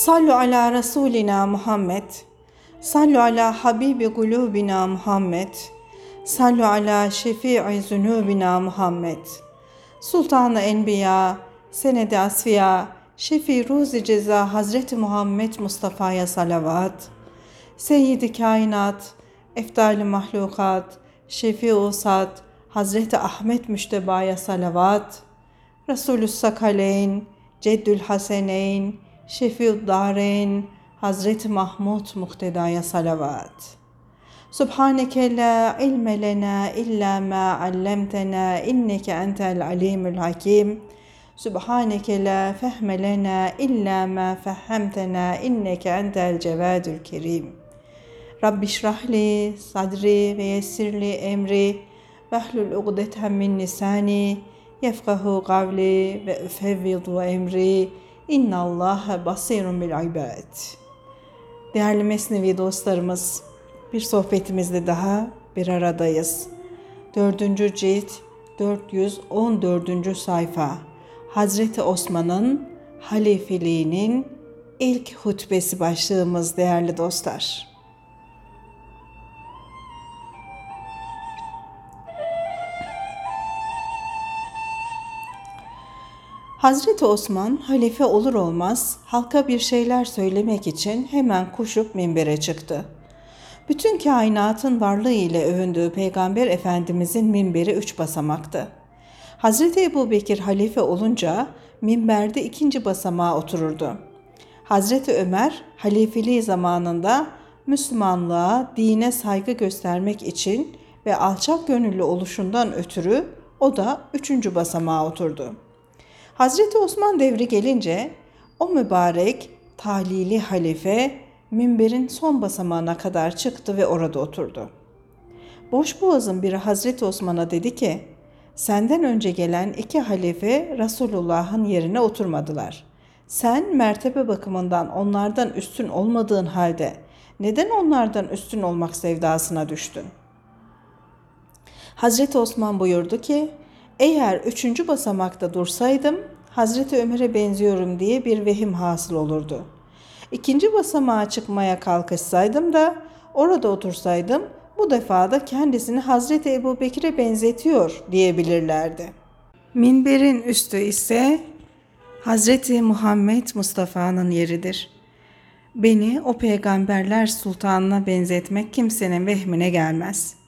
Sallu ala Resulina Muhammed. Sallu ala Habibi kulubina Muhammed. Sallu ala şefii zunubina Muhammed. Sultanı Enbiya, Senedi Asfiya, Şefi Ruzi Ceza Hazreti Muhammed Mustafa'ya salavat. Seyyidi Kainat, Efdali Mahlukat, Şefi Usat, Hazreti Ahmet Müşteba'ya salavat. Resulü Sakaleyn, Ceddül Haseneyn, Şefiud Dareyn, Hazreti Mahmud Muhteda'ya salavat. Subhaneke la ilme lena illa ma allamtena inneke entel alimul hakim. Subhaneke la fehme lena illa ma fehhemtena inneke entel cevadül kerim. Rabbi şrahli sadri ve yessirli emri vehlul ugdeten min lisani yefkahu kavli ve üfevvidu emri inna Allah basirun bil ibad. Değerli Mesnevi dostlarımız, bir sohbetimizde daha bir aradayız. Dördüncü cilt 414. sayfa Hazreti Osman'ın halifeliğinin ilk hutbesi başlığımız değerli dostlar. Hazreti Osman halife olur olmaz halka bir şeyler söylemek için hemen koşup minbere çıktı. Bütün kainatın varlığı ile övündüğü Peygamber Efendimizin minberi üç basamaktı. Hazreti Ebu Bekir halife olunca minberde ikinci basamağa otururdu. Hazreti Ömer halifeliği zamanında Müslümanlığa, dine saygı göstermek için ve alçak gönüllü oluşundan ötürü o da üçüncü basamağa oturdu.'' Hazreti Osman devri gelince o mübarek talili halife minberin son basamağına kadar çıktı ve orada oturdu. Boşboğaz'ın biri Hazreti Osman'a dedi ki, senden önce gelen iki halife Resulullah'ın yerine oturmadılar. Sen mertebe bakımından onlardan üstün olmadığın halde neden onlardan üstün olmak sevdasına düştün? Hazreti Osman buyurdu ki, eğer üçüncü basamakta dursaydım Hazreti Ömer'e benziyorum diye bir vehim hasıl olurdu. İkinci basamağa çıkmaya kalkışsaydım da orada otursaydım bu defa da kendisini Hazreti Ebu Bekir'e benzetiyor diyebilirlerdi. Minberin üstü ise Hazreti Muhammed Mustafa'nın yeridir. Beni o peygamberler sultanına benzetmek kimsenin vehmine gelmez.''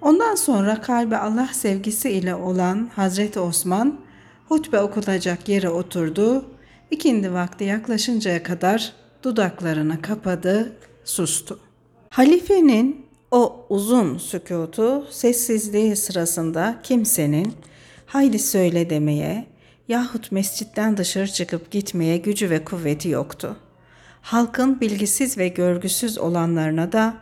Ondan sonra kalbi Allah sevgisi ile olan Hazreti Osman hutbe okunacak yere oturdu. İkindi vakti yaklaşıncaya kadar dudaklarını kapadı, sustu. Halifenin o uzun sükutu, sessizliği sırasında kimsenin haydi söyle demeye yahut mescitten dışarı çıkıp gitmeye gücü ve kuvveti yoktu. Halkın bilgisiz ve görgüsüz olanlarına da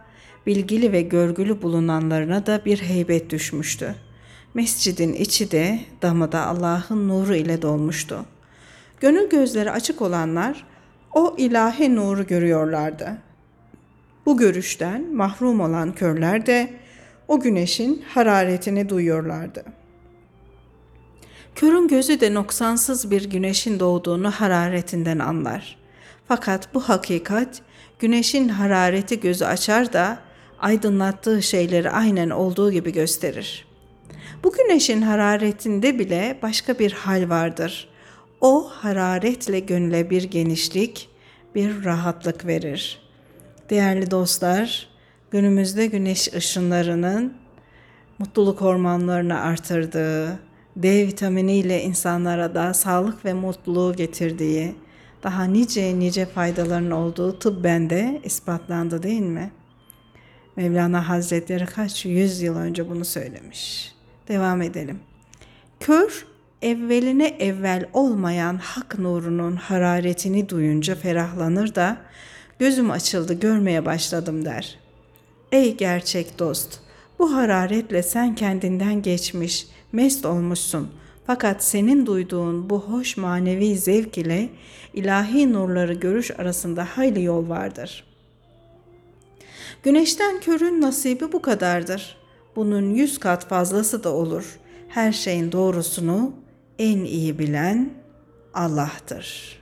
bilgili ve görgülü bulunanlarına da bir heybet düşmüştü. Mescidin içi de damı da Allah'ın nuru ile dolmuştu. Gönül gözleri açık olanlar o ilahi nuru görüyorlardı. Bu görüşten mahrum olan körler de o güneşin hararetini duyuyorlardı. Körün gözü de noksansız bir güneşin doğduğunu hararetinden anlar. Fakat bu hakikat güneşin harareti gözü açar da aydınlattığı şeyleri aynen olduğu gibi gösterir. Bu güneşin hararetinde bile başka bir hal vardır. O hararetle gönüle bir genişlik, bir rahatlık verir. Değerli dostlar, günümüzde güneş ışınlarının mutluluk hormonlarını artırdığı, D vitaminiyle insanlara da sağlık ve mutluluğu getirdiği, daha nice nice faydaların olduğu tıbben de ispatlandı değil mi? Mevlana Hazretleri kaç yüz yıl önce bunu söylemiş. Devam edelim. Kör evveline evvel olmayan hak nurunun hararetini duyunca ferahlanır da gözüm açıldı görmeye başladım der. Ey gerçek dost, bu hararetle sen kendinden geçmiş, mest olmuşsun. Fakat senin duyduğun bu hoş manevi zevk ile ilahi nurları görüş arasında hayli yol vardır.'' Güneşten körün nasibi bu kadardır. Bunun yüz kat fazlası da olur. Her şeyin doğrusunu en iyi bilen Allah'tır.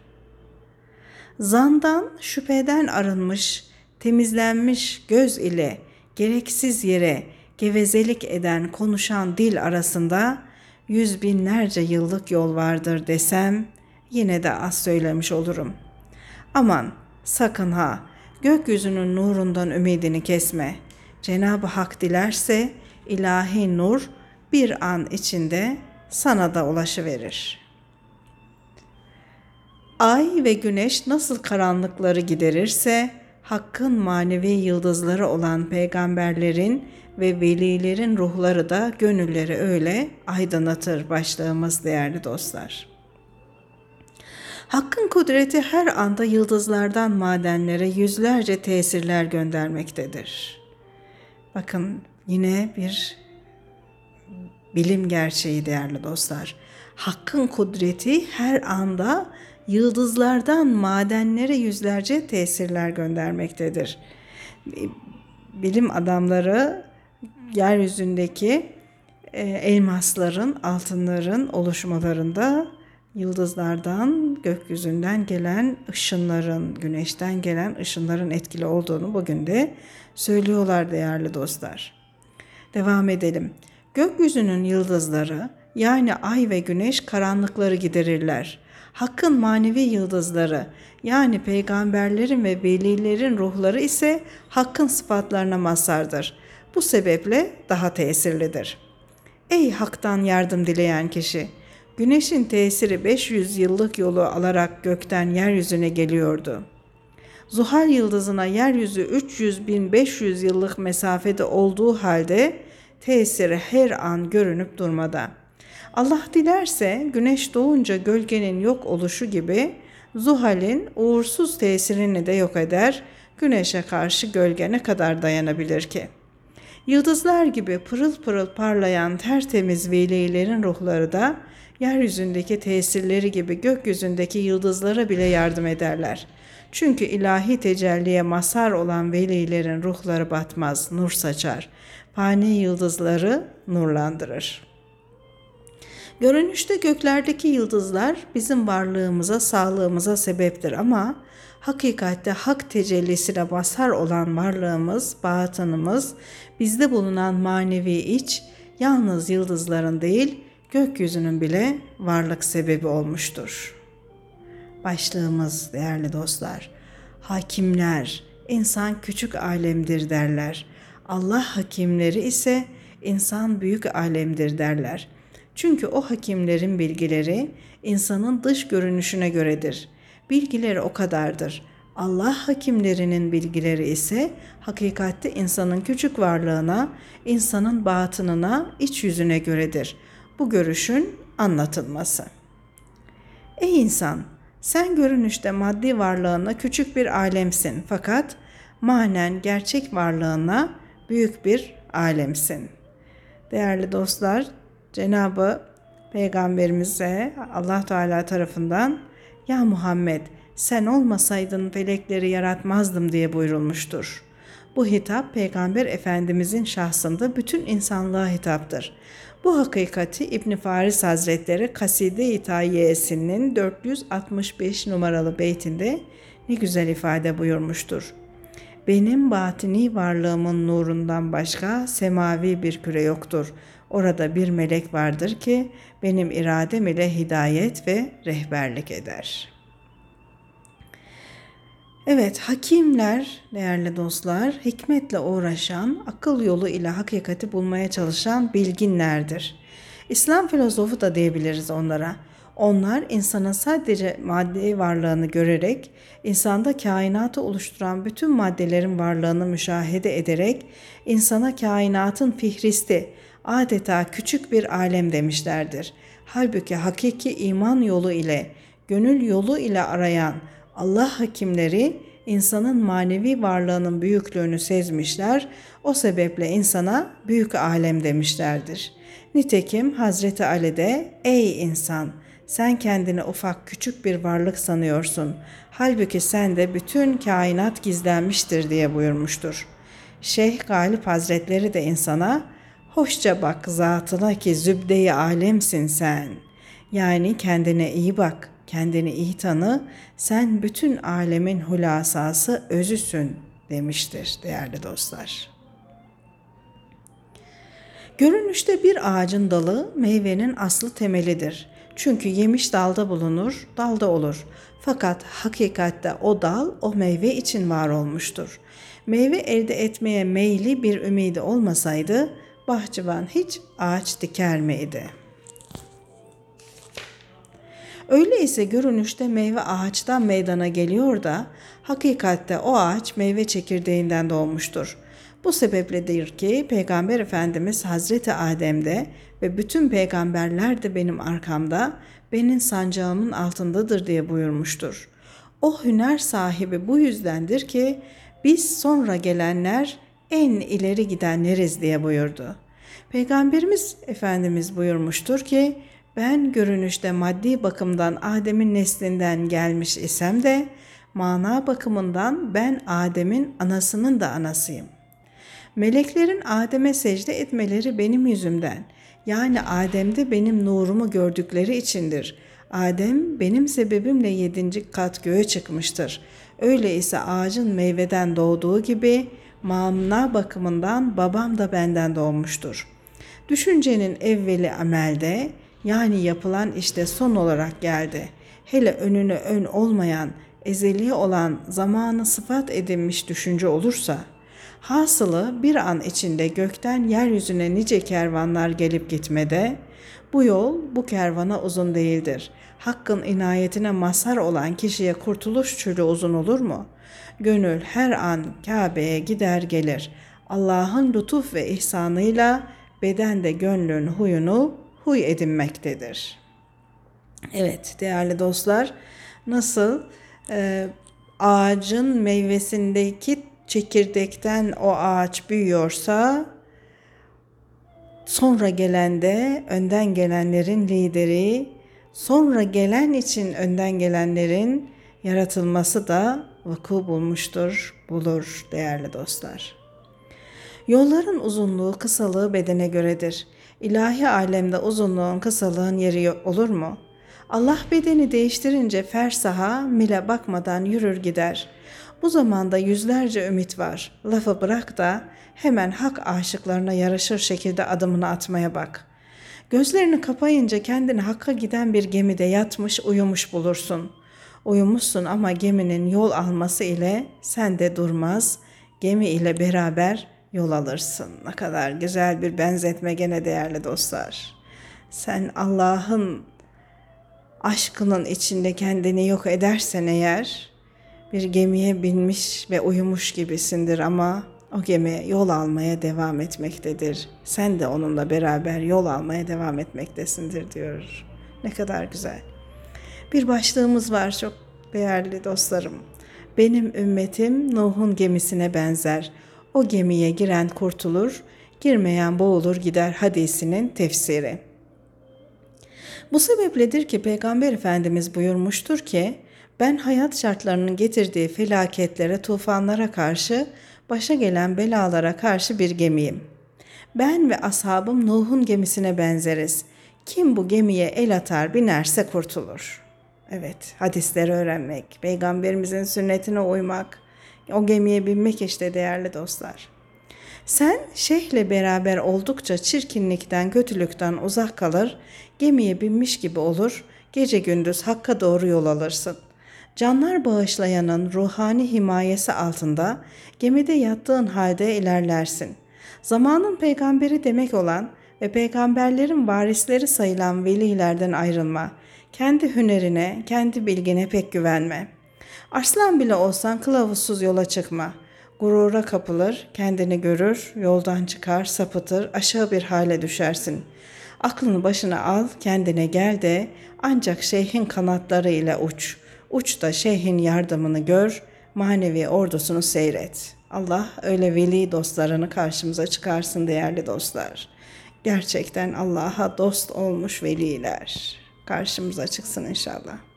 Zandan, şüpheden arınmış, temizlenmiş göz ile gereksiz yere gevezelik eden konuşan dil arasında yüz binlerce yıllık yol vardır desem yine de az söylemiş olurum. Aman sakın ha gökyüzünün nurundan ümidini kesme. Cenab-ı Hak dilerse ilahi nur bir an içinde sana da ulaşıverir. Ay ve güneş nasıl karanlıkları giderirse Hakk'ın manevi yıldızları olan peygamberlerin ve velilerin ruhları da gönülleri öyle aydınlatır başlığımız değerli dostlar. Hakkın kudreti her anda yıldızlardan madenlere yüzlerce tesirler göndermektedir. Bakın yine bir bilim gerçeği değerli dostlar. Hakkın kudreti her anda yıldızlardan madenlere yüzlerce tesirler göndermektedir. Bilim adamları yeryüzündeki e, elmasların, altınların oluşmalarında yıldızlardan, gökyüzünden gelen ışınların, güneşten gelen ışınların etkili olduğunu bugün de söylüyorlar değerli dostlar. Devam edelim. Gökyüzünün yıldızları yani ay ve güneş karanlıkları giderirler. Hakkın manevi yıldızları yani peygamberlerin ve velilerin ruhları ise hakkın sıfatlarına mazhardır. Bu sebeple daha tesirlidir. Ey haktan yardım dileyen kişi! Güneşin tesiri 500 yıllık yolu alarak gökten yeryüzüne geliyordu. Zuhal yıldızına yeryüzü 300 bin 500 yıllık mesafede olduğu halde tesiri her an görünüp durmada. Allah dilerse güneş doğunca gölgenin yok oluşu gibi Zuhal'in uğursuz tesirini de yok eder, güneşe karşı gölge ne kadar dayanabilir ki? Yıldızlar gibi pırıl pırıl parlayan tertemiz velilerin ruhları da yeryüzündeki tesirleri gibi gökyüzündeki yıldızlara bile yardım ederler. Çünkü ilahi tecelliye mazhar olan velilerin ruhları batmaz, nur saçar. Fani yıldızları nurlandırır. Görünüşte göklerdeki yıldızlar bizim varlığımıza, sağlığımıza sebeptir ama hakikatte hak tecellisine mazhar olan varlığımız, batınımız, bizde bulunan manevi iç, yalnız yıldızların değil, gökyüzünün bile varlık sebebi olmuştur. Başlığımız değerli dostlar. Hakimler, insan küçük alemdir derler. Allah hakimleri ise insan büyük alemdir derler. Çünkü o hakimlerin bilgileri insanın dış görünüşüne göredir. Bilgileri o kadardır. Allah hakimlerinin bilgileri ise hakikatte insanın küçük varlığına, insanın batınına, iç yüzüne göredir. Bu görüşün anlatılması. Ey insan, sen görünüşte maddi varlığına küçük bir alemsin fakat manen gerçek varlığına büyük bir alemsin. Değerli dostlar, Cenabı Peygamberimize Allah Teala tarafından ya Muhammed sen olmasaydın felekleri yaratmazdım diye buyurulmuştur. Bu hitap Peygamber Efendimizin şahsında bütün insanlığa hitaptır. Bu hakikati İbn Faris Hazretleri Kaside-i Tayyesinin 465 numaralı beytinde ne güzel ifade buyurmuştur. Benim batini varlığımın nurundan başka semavi bir küre yoktur. Orada bir melek vardır ki benim iradem ile hidayet ve rehberlik eder. Evet, hakimler, değerli dostlar, hikmetle uğraşan, akıl yolu ile hakikati bulmaya çalışan bilginlerdir. İslam filozofu da diyebiliriz onlara. Onlar insanın sadece maddi varlığını görerek, insanda kainatı oluşturan bütün maddelerin varlığını müşahede ederek, insana kainatın fihristi, adeta küçük bir alem demişlerdir. Halbuki hakiki iman yolu ile, gönül yolu ile arayan Allah hakimleri insanın manevi varlığının büyüklüğünü sezmişler, o sebeple insana büyük alem demişlerdir. Nitekim Hazreti Ali de ey insan sen kendini ufak küçük bir varlık sanıyorsun. Halbuki sende bütün kainat gizlenmiştir diye buyurmuştur. Şeyh Galip Hazretleri de insana hoşça bak zatına ki zübde-i alemsin sen. Yani kendine iyi bak, kendini iyi tanı, sen bütün alemin hulasası özüsün demiştir değerli dostlar. Görünüşte bir ağacın dalı meyvenin aslı temelidir. Çünkü yemiş dalda bulunur, dalda olur. Fakat hakikatte o dal o meyve için var olmuştur. Meyve elde etmeye meyli bir ümidi olmasaydı bahçıvan hiç ağaç diker miydi? Öyleyse görünüşte meyve ağaçtan meydana geliyor da hakikatte o ağaç meyve çekirdeğinden doğmuştur. Bu sebepledir ki Peygamber Efendimiz Hazreti Adem'de ve bütün peygamberler de benim arkamda, benim sancağımın altındadır diye buyurmuştur. O hüner sahibi bu yüzdendir ki biz sonra gelenler en ileri gidenleriz diye buyurdu. Peygamberimiz Efendimiz buyurmuştur ki ben görünüşte maddi bakımdan Adem'in neslinden gelmiş isem de mana bakımından ben Adem'in anasının da anasıyım. Meleklerin Adem'e secde etmeleri benim yüzümden. Yani Adem'de benim nurumu gördükleri içindir. Adem benim sebebimle yedinci kat göğe çıkmıştır. Öyleyse ağacın meyveden doğduğu gibi mana bakımından babam da benden doğmuştur. Düşüncenin evveli amelde yani yapılan işte son olarak geldi. Hele önüne ön olmayan, ezeli olan zamanı sıfat edinmiş düşünce olursa, hasılı bir an içinde gökten yeryüzüne nice kervanlar gelip gitmede, bu yol bu kervana uzun değildir. Hakkın inayetine mazhar olan kişiye kurtuluş çölü uzun olur mu? Gönül her an Kabe'ye gider gelir. Allah'ın lütuf ve ihsanıyla beden de gönlün huyunu huy edinmektedir. Evet değerli dostlar nasıl e, ağacın meyvesindeki çekirdekten o ağaç büyüyorsa sonra gelen de önden gelenlerin lideri, sonra gelen için önden gelenlerin yaratılması da vuku bulmuştur, bulur değerli dostlar. Yolların uzunluğu, kısalığı bedene göredir. İlahi alemde uzunluğun, kısalığın yeri olur mu? Allah bedeni değiştirince fersaha mile bakmadan yürür gider. Bu zamanda yüzlerce ümit var. Lafı bırak da hemen hak aşıklarına yaraşır şekilde adımını atmaya bak. Gözlerini kapayınca kendini hakka giden bir gemide yatmış uyumuş bulursun. Uyumuşsun ama geminin yol alması ile sen de durmaz, gemi ile beraber yol alırsın. Ne kadar güzel bir benzetme gene değerli dostlar. Sen Allah'ın aşkının içinde kendini yok edersen eğer bir gemiye binmiş ve uyumuş gibisindir ama o gemi yol almaya devam etmektedir. Sen de onunla beraber yol almaya devam etmektesindir diyor. Ne kadar güzel. Bir başlığımız var çok değerli dostlarım. Benim ümmetim Nuh'un gemisine benzer. O gemiye giren kurtulur, girmeyen boğulur gider hadisinin tefsiri. Bu sebepledir ki Peygamber Efendimiz buyurmuştur ki, ben hayat şartlarının getirdiği felaketlere, tufanlara karşı, başa gelen belalara karşı bir gemiyim. Ben ve ashabım Nuh'un gemisine benzeriz. Kim bu gemiye el atar binerse kurtulur. Evet, hadisleri öğrenmek, peygamberimizin sünnetine uymak, o gemiye binmek işte değerli dostlar. Sen şeyhle beraber oldukça çirkinlikten, kötülükten uzak kalır, gemiye binmiş gibi olur, gece gündüz hakka doğru yol alırsın. Canlar bağışlayanın ruhani himayesi altında gemide yattığın halde ilerlersin. Zamanın peygamberi demek olan ve peygamberlerin varisleri sayılan velilerden ayrılma. Kendi hünerine, kendi bilgine pek güvenme. Arslan bile olsan kılavuzsuz yola çıkma. Gurura kapılır, kendini görür, yoldan çıkar, sapıtır, aşağı bir hale düşersin. Aklını başına al, kendine gel de ancak şeyhin kanatları ile uç.'' Uç da şeyhin yardımını gör, manevi ordusunu seyret. Allah öyle veli dostlarını karşımıza çıkarsın değerli dostlar. Gerçekten Allah'a dost olmuş veliler. Karşımıza çıksın inşallah.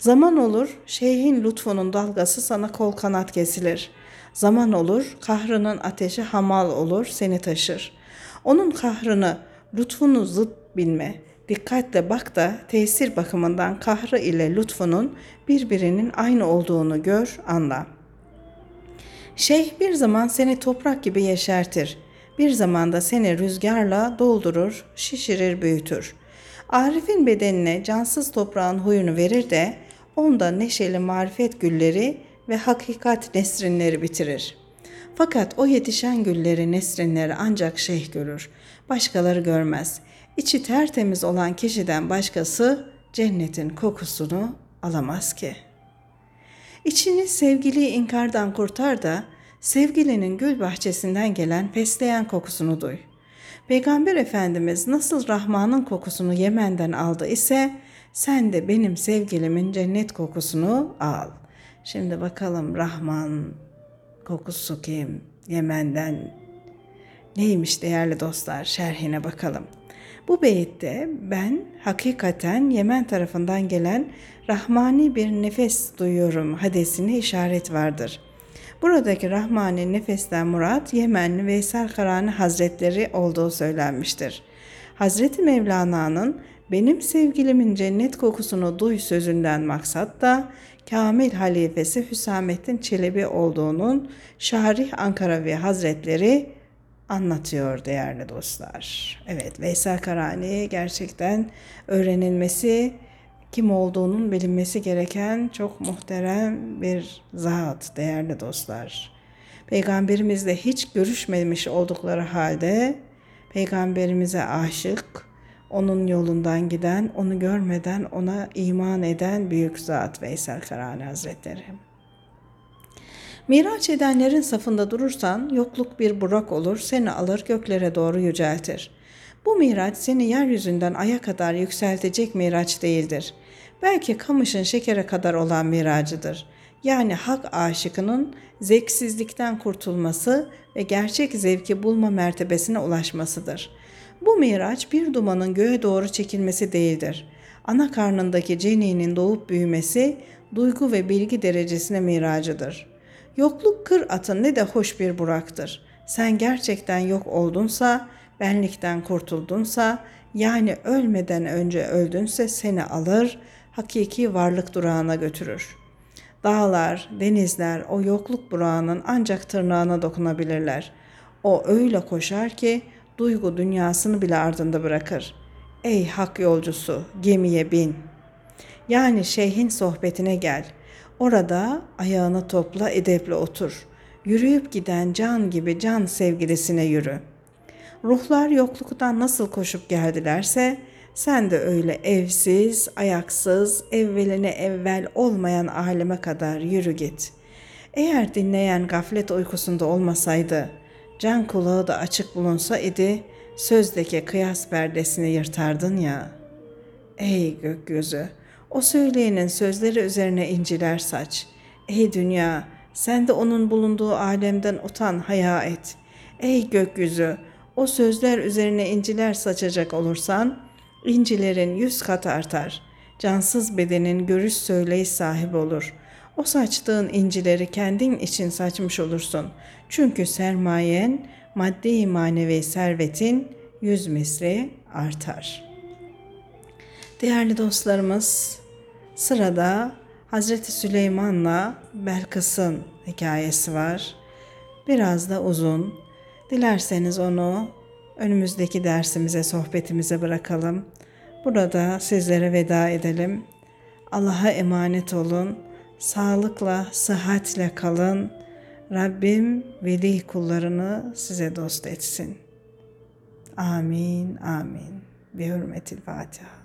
Zaman olur, şeyhin lütfunun dalgası sana kol kanat kesilir. Zaman olur, kahrının ateşi hamal olur, seni taşır. Onun kahrını, lütfunu zıt bilme, Dikkatle bak da tesir bakımından kahrı ile lütfunun birbirinin aynı olduğunu gör, anla. Şeyh bir zaman seni toprak gibi yeşertir. Bir zaman da seni rüzgarla doldurur, şişirir, büyütür. Arif'in bedenine cansız toprağın huyunu verir de onda neşeli marifet gülleri ve hakikat nesrinleri bitirir. Fakat o yetişen gülleri, nesrinleri ancak şeyh görür. Başkaları görmez. İçi tertemiz olan kişiden başkası cennetin kokusunu alamaz ki. İçini sevgili inkardan kurtar da sevgilinin gül bahçesinden gelen fesleğen kokusunu duy. Peygamber Efendimiz nasıl Rahman'ın kokusunu Yemen'den aldı ise sen de benim sevgilimin cennet kokusunu al. Şimdi bakalım Rahman kokusu kim? Yemen'den neymiş değerli dostlar? Şerhine bakalım. Bu beyitte ben hakikaten Yemen tarafından gelen rahmani bir nefes duyuyorum hadesine işaret vardır. Buradaki rahmani nefesten murat Yemenli Veysel Karani Hazretleri olduğu söylenmiştir. Hazreti Mevlana'nın benim sevgilimin cennet kokusunu duy sözünden maksat da Kamil halifesi Hüsamettin Çelebi olduğunun Şarih Ankaravi Hazretleri anlatıyor değerli dostlar. Evet Veysel Karani gerçekten öğrenilmesi, kim olduğunun bilinmesi gereken çok muhterem bir zat değerli dostlar. Peygamberimizle hiç görüşmemiş oldukları halde peygamberimize aşık, onun yolundan giden, onu görmeden ona iman eden büyük zat Veysel Karani Hazretleri. Miraç edenlerin safında durursan yokluk bir burak olur, seni alır göklere doğru yüceltir. Bu miraç seni yeryüzünden aya kadar yükseltecek miraç değildir. Belki kamışın şekere kadar olan miracıdır. Yani hak aşıkının zevksizlikten kurtulması ve gerçek zevki bulma mertebesine ulaşmasıdır. Bu miraç bir dumanın göğe doğru çekilmesi değildir. Ana karnındaki ceninin doğup büyümesi duygu ve bilgi derecesine miracıdır.'' Yokluk kır atın ne de hoş bir buraktır. Sen gerçekten yok oldunsa, benlikten kurtuldunsa, yani ölmeden önce öldünse seni alır, hakiki varlık durağına götürür. Dağlar, denizler o yokluk burağının ancak tırnağına dokunabilirler. O öyle koşar ki duygu dünyasını bile ardında bırakır. Ey hak yolcusu, gemiye bin. Yani şeyhin sohbetine gel.'' Orada ayağını topla edeple otur. Yürüyüp giden can gibi can sevgilisine yürü. Ruhlar yokluktan nasıl koşup geldilerse sen de öyle evsiz, ayaksız, evveline evvel olmayan aleme kadar yürü git. Eğer dinleyen gaflet uykusunda olmasaydı, can kulağı da açık bulunsa idi, sözdeki kıyas perdesini yırtardın ya. Ey gökyüzü, o söyleyenin sözleri üzerine inciler saç. Ey dünya, sen de onun bulunduğu alemden utan, haya et. Ey gökyüzü, o sözler üzerine inciler saçacak olursan, incilerin yüz kat artar. Cansız bedenin görüş söyleyiş sahibi olur. O saçtığın incileri kendin için saçmış olursun. Çünkü sermayen, maddi manevi servetin yüz misli artar. Değerli dostlarımız, Sırada Hazreti Süleyman'la Belkıs'ın hikayesi var. Biraz da uzun. Dilerseniz onu önümüzdeki dersimize, sohbetimize bırakalım. Burada sizlere veda edelim. Allah'a emanet olun. Sağlıkla, sıhhatle kalın. Rabbim veli kullarını size dost etsin. Amin, amin. Bi hürmetil Fatiha.